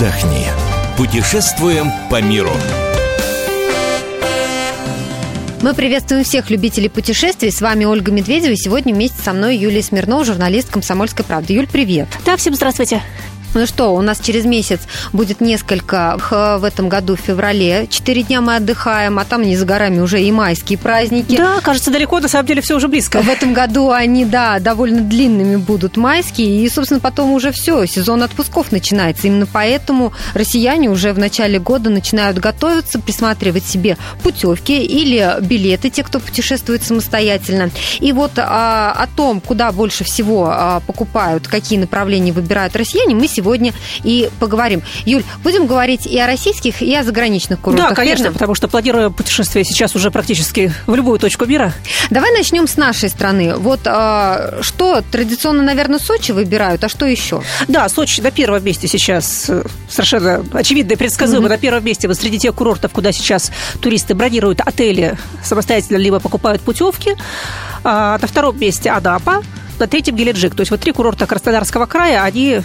отдохни. Путешествуем по миру. Мы приветствуем всех любителей путешествий. С вами Ольга Медведева. И сегодня вместе со мной Юлия Смирнова, журналист «Комсомольской правды». Юль, привет. Да, всем здравствуйте. Ну что, у нас через месяц будет несколько в этом году в феврале. Четыре дня мы отдыхаем, а там не за горами уже и майские праздники. Да, кажется, далеко, на самом деле все уже близко. В этом году они, да, довольно длинными будут майские, и, собственно, потом уже все, сезон отпусков начинается. Именно поэтому россияне уже в начале года начинают готовиться, присматривать себе путевки или билеты, те, кто путешествует самостоятельно. И вот а, о том, куда больше всего а, покупают, какие направления выбирают россияне, мы сегодня сегодня и поговорим. Юль, будем говорить и о российских, и о заграничных курортах. Да, конечно, верно? потому что планируем путешествие сейчас уже практически в любую точку мира. Давай начнем с нашей страны. Вот а, что традиционно, наверное, Сочи выбирают, а что еще? Да, Сочи на первом месте сейчас э, совершенно очевидно и предсказуемо. Mm-hmm. На первом месте вот среди тех курортов, куда сейчас туристы бронируют отели самостоятельно, либо покупают путевки. А, на втором месте Анапа, на третьем Геленджик. То есть вот три курорта Краснодарского края, они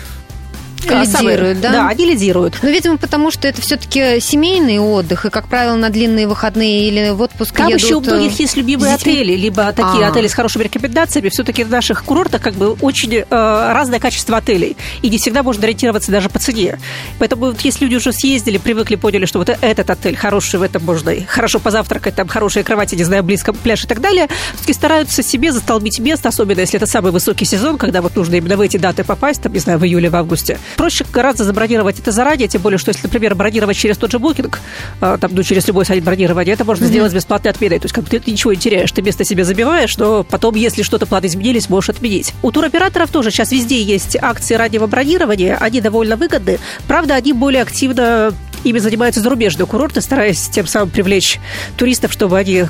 лидируют, да? Да, они лидируют. Ну, видимо, потому что это все-таки семейный отдых, и, как правило, на длинные выходные или в отпуск Там едут... еще у многих есть любимые отели, либо такие а. отели с хорошими рекомендациями. Все-таки в наших курортах как бы очень э, разное качество отелей, и не всегда можно ориентироваться даже по цене. Поэтому вот, если люди уже съездили, привыкли, поняли, что вот этот отель хороший, в этом можно хорошо позавтракать, там хорошие кровати, не знаю, близко пляж и так далее, все-таки стараются себе застолбить место, особенно если это самый высокий сезон, когда вот нужно именно в эти даты попасть, там, не знаю, в июле, в августе. Проще гораздо забронировать это заранее, тем более, что если, например, бронировать через тот же букинг, а, там, ну, через любой сайт бронирования, это можно mm-hmm. сделать с бесплатной отменой. То есть, как бы ты, ты ничего не теряешь, ты место себе забиваешь, но потом, если что-то планы изменились, можешь отменить. У туроператоров тоже сейчас везде есть акции раннего бронирования, они довольно выгодны. Правда, они более активно ими занимаются зарубежные курорты, стараясь тем самым привлечь туристов, чтобы они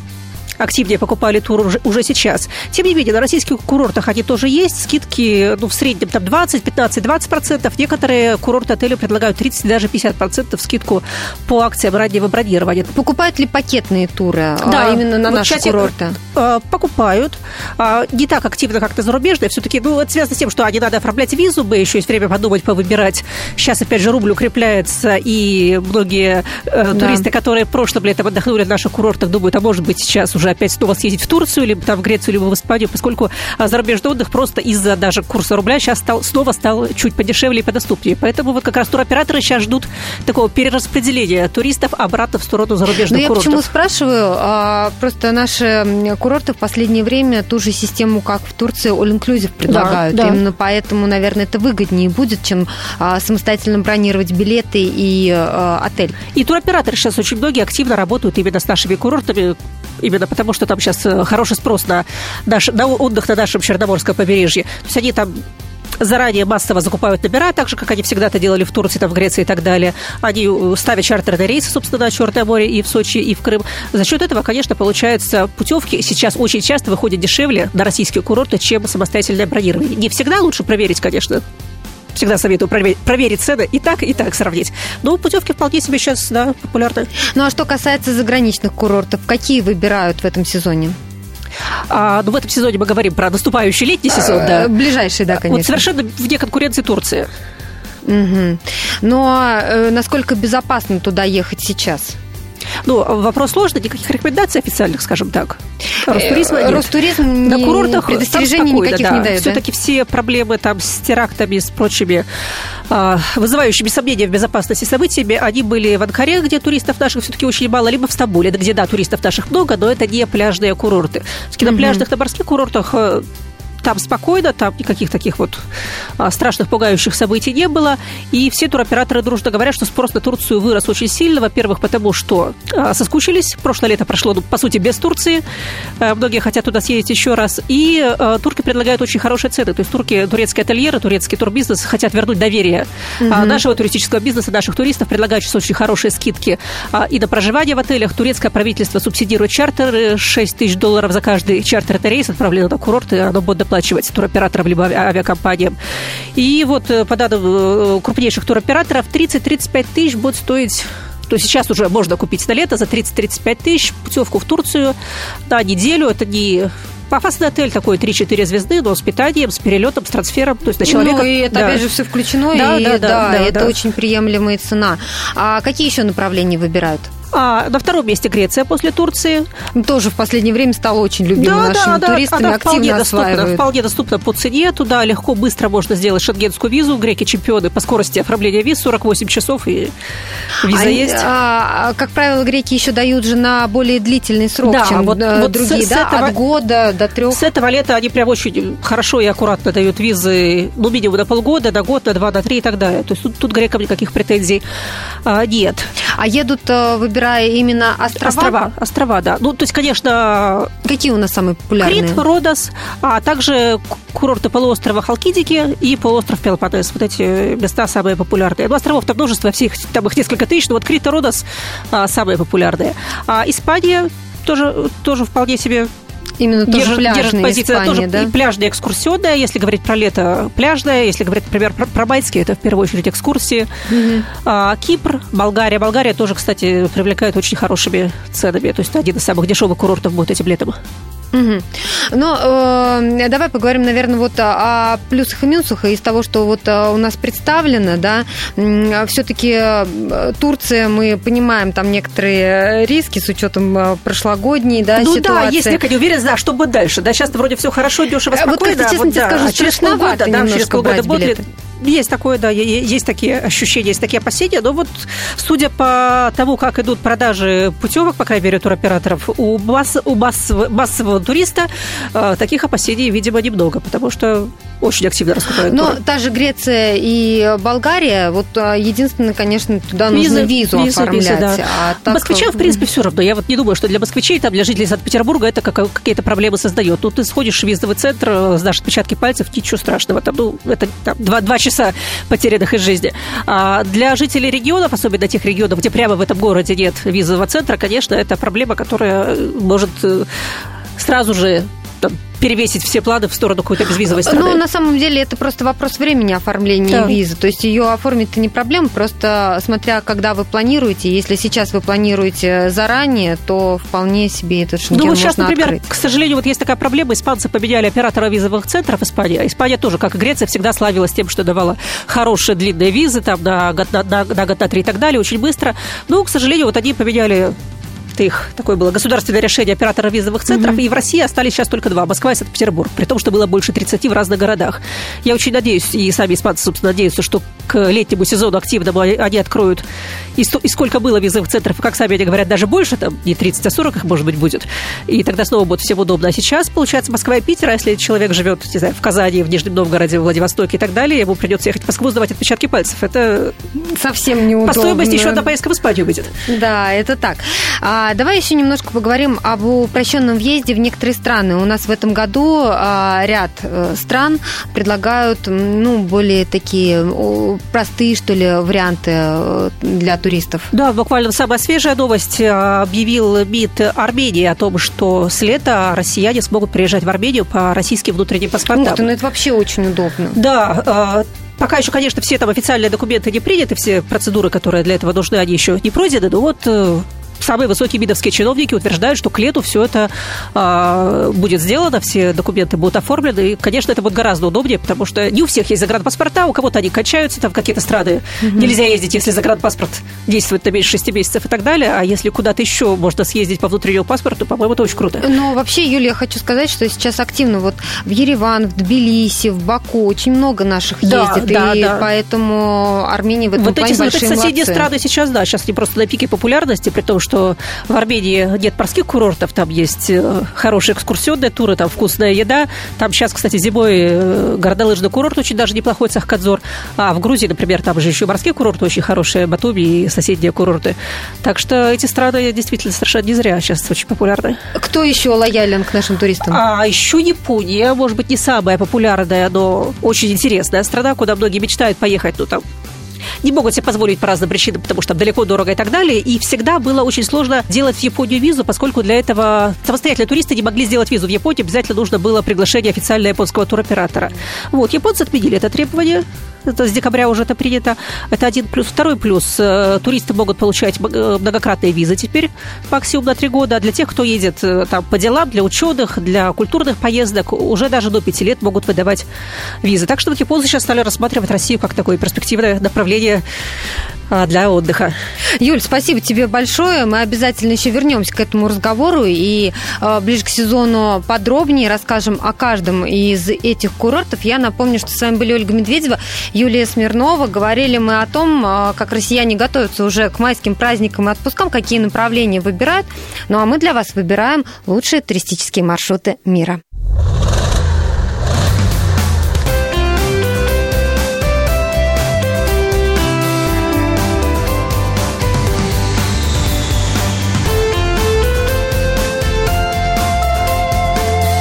активнее покупали тур уже, сейчас. Тем не менее, на российских курортах они тоже есть. Скидки ну, в среднем там 20, 15, 20 процентов. Некоторые курорты отели предлагают 30, даже 50 процентов скидку по акциям раннего бронирования. Покупают ли пакетные туры а да, а именно на вот наши курорты? Э, покупают. А, не так активно, как на зарубежные. Все-таки, ну, это связано с тем, что не надо оформлять визу, бы еще есть время подумать, повыбирать. Сейчас, опять же, рубль укрепляется, и многие э, да. туристы, которые в прошлом летом отдохнули на наших курортах, думают, а может быть сейчас уже уже опять снова съездить в Турцию, либо там в Грецию, либо в Испанию, поскольку а, зарубежный отдых просто из-за даже курса рубля сейчас стал, снова стал чуть подешевле и подоступнее. Поэтому вот как раз туроператоры сейчас ждут такого перераспределения туристов обратно в сторону зарубежных Но курортов. Я почему спрашиваю? А, просто наши курорты в последнее время ту же систему, как в Турции, all-inclusive предлагают. Да, да. Именно поэтому, наверное, это выгоднее будет, чем а, самостоятельно бронировать билеты и отель. И туроператоры сейчас очень многие активно работают именно с нашими курортами, именно потому что там сейчас э, хороший спрос на, наш, на отдых на нашем Черноморском побережье. То есть они там заранее массово закупают номера, так же, как они всегда это делали в Турции, там, в Греции и так далее. Они э, ставят чартерные рейсы, собственно, на Черное море и в Сочи, и в Крым. За счет этого, конечно, получается, путевки сейчас очень часто выходят дешевле на российские курорты, чем самостоятельное бронирование. Не всегда лучше проверить, конечно, всегда советую проверить, проверить цены и так, и так сравнить. Но путевки вполне себе сейчас, да, популярны. Ну а что касается заграничных курортов, какие выбирают в этом сезоне? А, ну, в этом сезоне мы говорим про наступающий летний сезон, а, да. Ближайший, да, конечно. Вот совершенно вне конкуренции Турции. Угу. Но э, насколько безопасно туда ехать сейчас? Ну, вопрос сложный, никаких рекомендаций официальных, скажем так. Ростуризма нет. Ростуризм на курортах предостережений никаких да. не дает. Все-таки да? все проблемы там с терактами, с прочими а, вызывающими сомнения в безопасности событиями, они были в Анкаре, где туристов наших все-таки очень мало, либо в Стамбуле, где, да, туристов наших много, но это не пляжные курорты. На пляжных, на морских курортах э, там спокойно, там никаких таких вот а, страшных, пугающих событий не было. И все туроператоры дружно говорят, что спрос на Турцию вырос очень сильно. Во-первых, потому что а, соскучились. Прошлое лето прошло, ну, по сути, без Турции. А, многие хотят туда съездить еще раз. И турки предлагают очень хорошие цены. То есть турки, турецкие ательеры, турецкий турбизнес хотят вернуть доверие угу. нашего туристического бизнеса, наших туристов, предлагают сейчас очень хорошие скидки и на проживание в отелях. Турецкое правительство субсидирует чартеры, 6 тысяч долларов за каждый чартерный рейс отправленный на курорт, и оно будет оплачивать туроператорам либо авиакомпаниям. И вот э, по данным э, крупнейших туроператоров 30-35 тысяч будет стоить то сейчас уже можно купить на лето за 30-35 тысяч путевку в Турцию на неделю. Это не Пафосный отель такой 3-4 звезды, но с питанием, с перелетом, с трансфером, то есть на человека. Ну, и это, да. опять же, все включено, да, и да, да, да, да, это да. очень приемлемая цена. А какие еще направления выбирают? А на втором месте Греция после Турции. Тоже в последнее время стала очень любимой да, нашими да, туристами, да, активно вполне доступна, вполне доступна по цене. Туда легко, быстро можно сделать шенгенскую визу. Греки чемпионы по скорости оформления виз 48 часов и виза а, есть. А, как правило, греки еще дают же на более длительный срок, да, чем вот, вот другие, с, да, с этого, от года до трех. С этого лета они прям очень хорошо и аккуратно дают визы, ну, минимум на полгода, до года, на два, на три и так далее. То есть тут, тут грекам никаких претензий а, нет. А едут, э, выбирая именно острова? Острова, острова, да. Ну, то есть, конечно... Какие у нас самые популярные? Крит, Родос, а также курорты полуострова Халкидики и полуостров Пелопоннес. Вот эти места самые популярные. Ну, островов там множество, всех, там их несколько тысяч, но вот Крит и Родос а, самые популярные. А Испания тоже, тоже вполне себе Именно тоже держит, пляжная держит позиция. Испания, тоже да? и пляжная, экскурсионная. Если говорить про лето, пляжная. Если говорить, например, про, про байские, это в первую очередь экскурсии. Угу. А, Кипр, Болгария. Болгария тоже, кстати, привлекает очень хорошими ценами. То есть один из самых дешевых курортов будет этим летом. Угу. Ну, э, давай поговорим, наверное, вот о плюсах и минусах из того, что вот э, у нас представлено, да. Все-таки э, Турция, мы понимаем, там некоторые риски с учетом э, прошлогодней, да, ну, ситуации. да, если не уверен, да, что будет дальше. Да, сейчас вроде все хорошо, дешево, спокойно. Вот, честно вот, тебе да, скажу, а через полгода, да, через полгода будет есть такое, да, есть такие ощущения, есть такие опасения, но вот судя по тому, как идут продажи путевок, по крайней мере, туроператоров, у, масс, у массового, массового туриста э, таких опасений, видимо, немного, потому что очень активно раскупают. Но туры. та же Греция и Болгария, вот э, единственное, конечно, туда визы, нужно визу, визу оформлять. Визы, да. а так... Москвичам, в принципе, все равно. Я вот не думаю, что для москвичей, там, для жителей Санкт-Петербурга это какие-то проблемы создает. Тут ты сходишь в визовый центр, э, сдашь отпечатки пальцев, ничего страшного. Там, ну, это там, два, два часа потерянных из жизни. А для жителей регионов, особенно тех регионов, где прямо в этом городе нет визового центра, конечно, это проблема, которая может э, сразу же перевесить все планы в сторону какой-то безвизовой страны. Ну, на самом деле, это просто вопрос времени оформления да. визы. То есть ее оформить это не проблема, просто смотря, когда вы планируете. Если сейчас вы планируете заранее, то вполне себе этот шенген Ну, вот сейчас, например, открыть. к сожалению, вот есть такая проблема. Испанцы поменяли оператора визовых центров Испании. А Испания тоже, как и Греция, всегда славилась тем, что давала хорошие длинные визы, там, на год на, на, на год на три и так далее, очень быстро. Но, к сожалению, вот они поменяли их такое было государственное решение оператора визовых центров, mm-hmm. и в России остались сейчас только два, Москва и Санкт-Петербург, при том, что было больше 30 в разных городах. Я очень надеюсь, и сами испанцы, собственно, надеются, что к летнему сезону активному они откроют, и, и сколько было визовых центров, как сами они говорят, даже больше, там не 30, а 40 их, может быть, будет, и тогда снова будет всем удобно. А сейчас, получается, Москва и Питер, а если человек живет, не знаю, в Казани, в Нижнем Новгороде, в Владивостоке и так далее, ему придется ехать в Москву, сдавать отпечатки пальцев. Это совсем неудобно. По стоимости еще одна поездка в Испанию будет. Да, это так. А, давай еще немножко немножко поговорим об упрощенном въезде в некоторые страны. У нас в этом году а, ряд э, стран предлагают ну, более такие простые, что ли, варианты э, для туристов. Да, буквально самая свежая новость. Э, объявил МИД Армении о том, что с лета россияне смогут приезжать в Армению по российским внутренним паспортам. Ух ты, ну это вообще очень удобно. Да, Пока еще, конечно, все там официальные документы не приняты, все процедуры, которые для этого нужны, они еще не пройдены, но вот самые высокие видовские чиновники утверждают, что к лету все это э, будет сделано, все документы будут оформлены. И, конечно, это будет гораздо удобнее, потому что не у всех есть загранпаспорта, у кого-то они качаются, там какие-то страны угу. нельзя ездить, если загранпаспорт действует на меньше 6 месяцев и так далее. А если куда-то еще можно съездить по внутреннему паспорту, по-моему, это очень круто. Но вообще, Юлия, я хочу сказать, что сейчас активно вот в Ереван, в Тбилиси, в Баку очень много наших да, ездит, да, и да. поэтому Армения в этом вот плане эти, большие вот эти соседние молодцы. страны сейчас, да, сейчас они просто на пике популярности, при том, что в Армении нет морских курортов, там есть э, хорошие экскурсионные туры, там вкусная еда. Там сейчас, кстати, зимой э, горнолыжный курорт очень даже неплохой, Сахкадзор. А в Грузии, например, там же еще морские курорты очень хорошие, Батуми и соседние курорты. Так что эти страны действительно совершенно не зря сейчас очень популярны. Кто еще лоялен к нашим туристам? А еще Япония, может быть, не самая популярная, но очень интересная страна, куда многие мечтают поехать, ну, там, не могут себе позволить по разным причинам, потому что далеко, дорого и так далее. И всегда было очень сложно делать в Японию визу, поскольку для этого самостоятельно туристы не могли сделать визу в Японию. Обязательно нужно было приглашение официального японского туроператора. Вот, японцы отменили это требование. Это с декабря уже это принято. Это один плюс. Второй плюс. Э, туристы могут получать э, многократные визы теперь максимум на три года. А для тех, кто едет там по делам, для ученых, для культурных поездок, уже даже до пяти лет могут выдавать визы. Так что японцы сейчас стали рассматривать Россию как такое перспективное направление а, для отдыха. Юль, спасибо тебе большое. Мы обязательно еще вернемся к этому разговору и э, ближе сезону подробнее расскажем о каждом из этих курортов. Я напомню, что с вами были Ольга Медведева, Юлия Смирнова. Говорили мы о том, э, как россияне готовятся уже к майским праздникам и отпускам, какие направления выбирают. Ну а мы для вас выбираем лучшие туристические маршруты мира.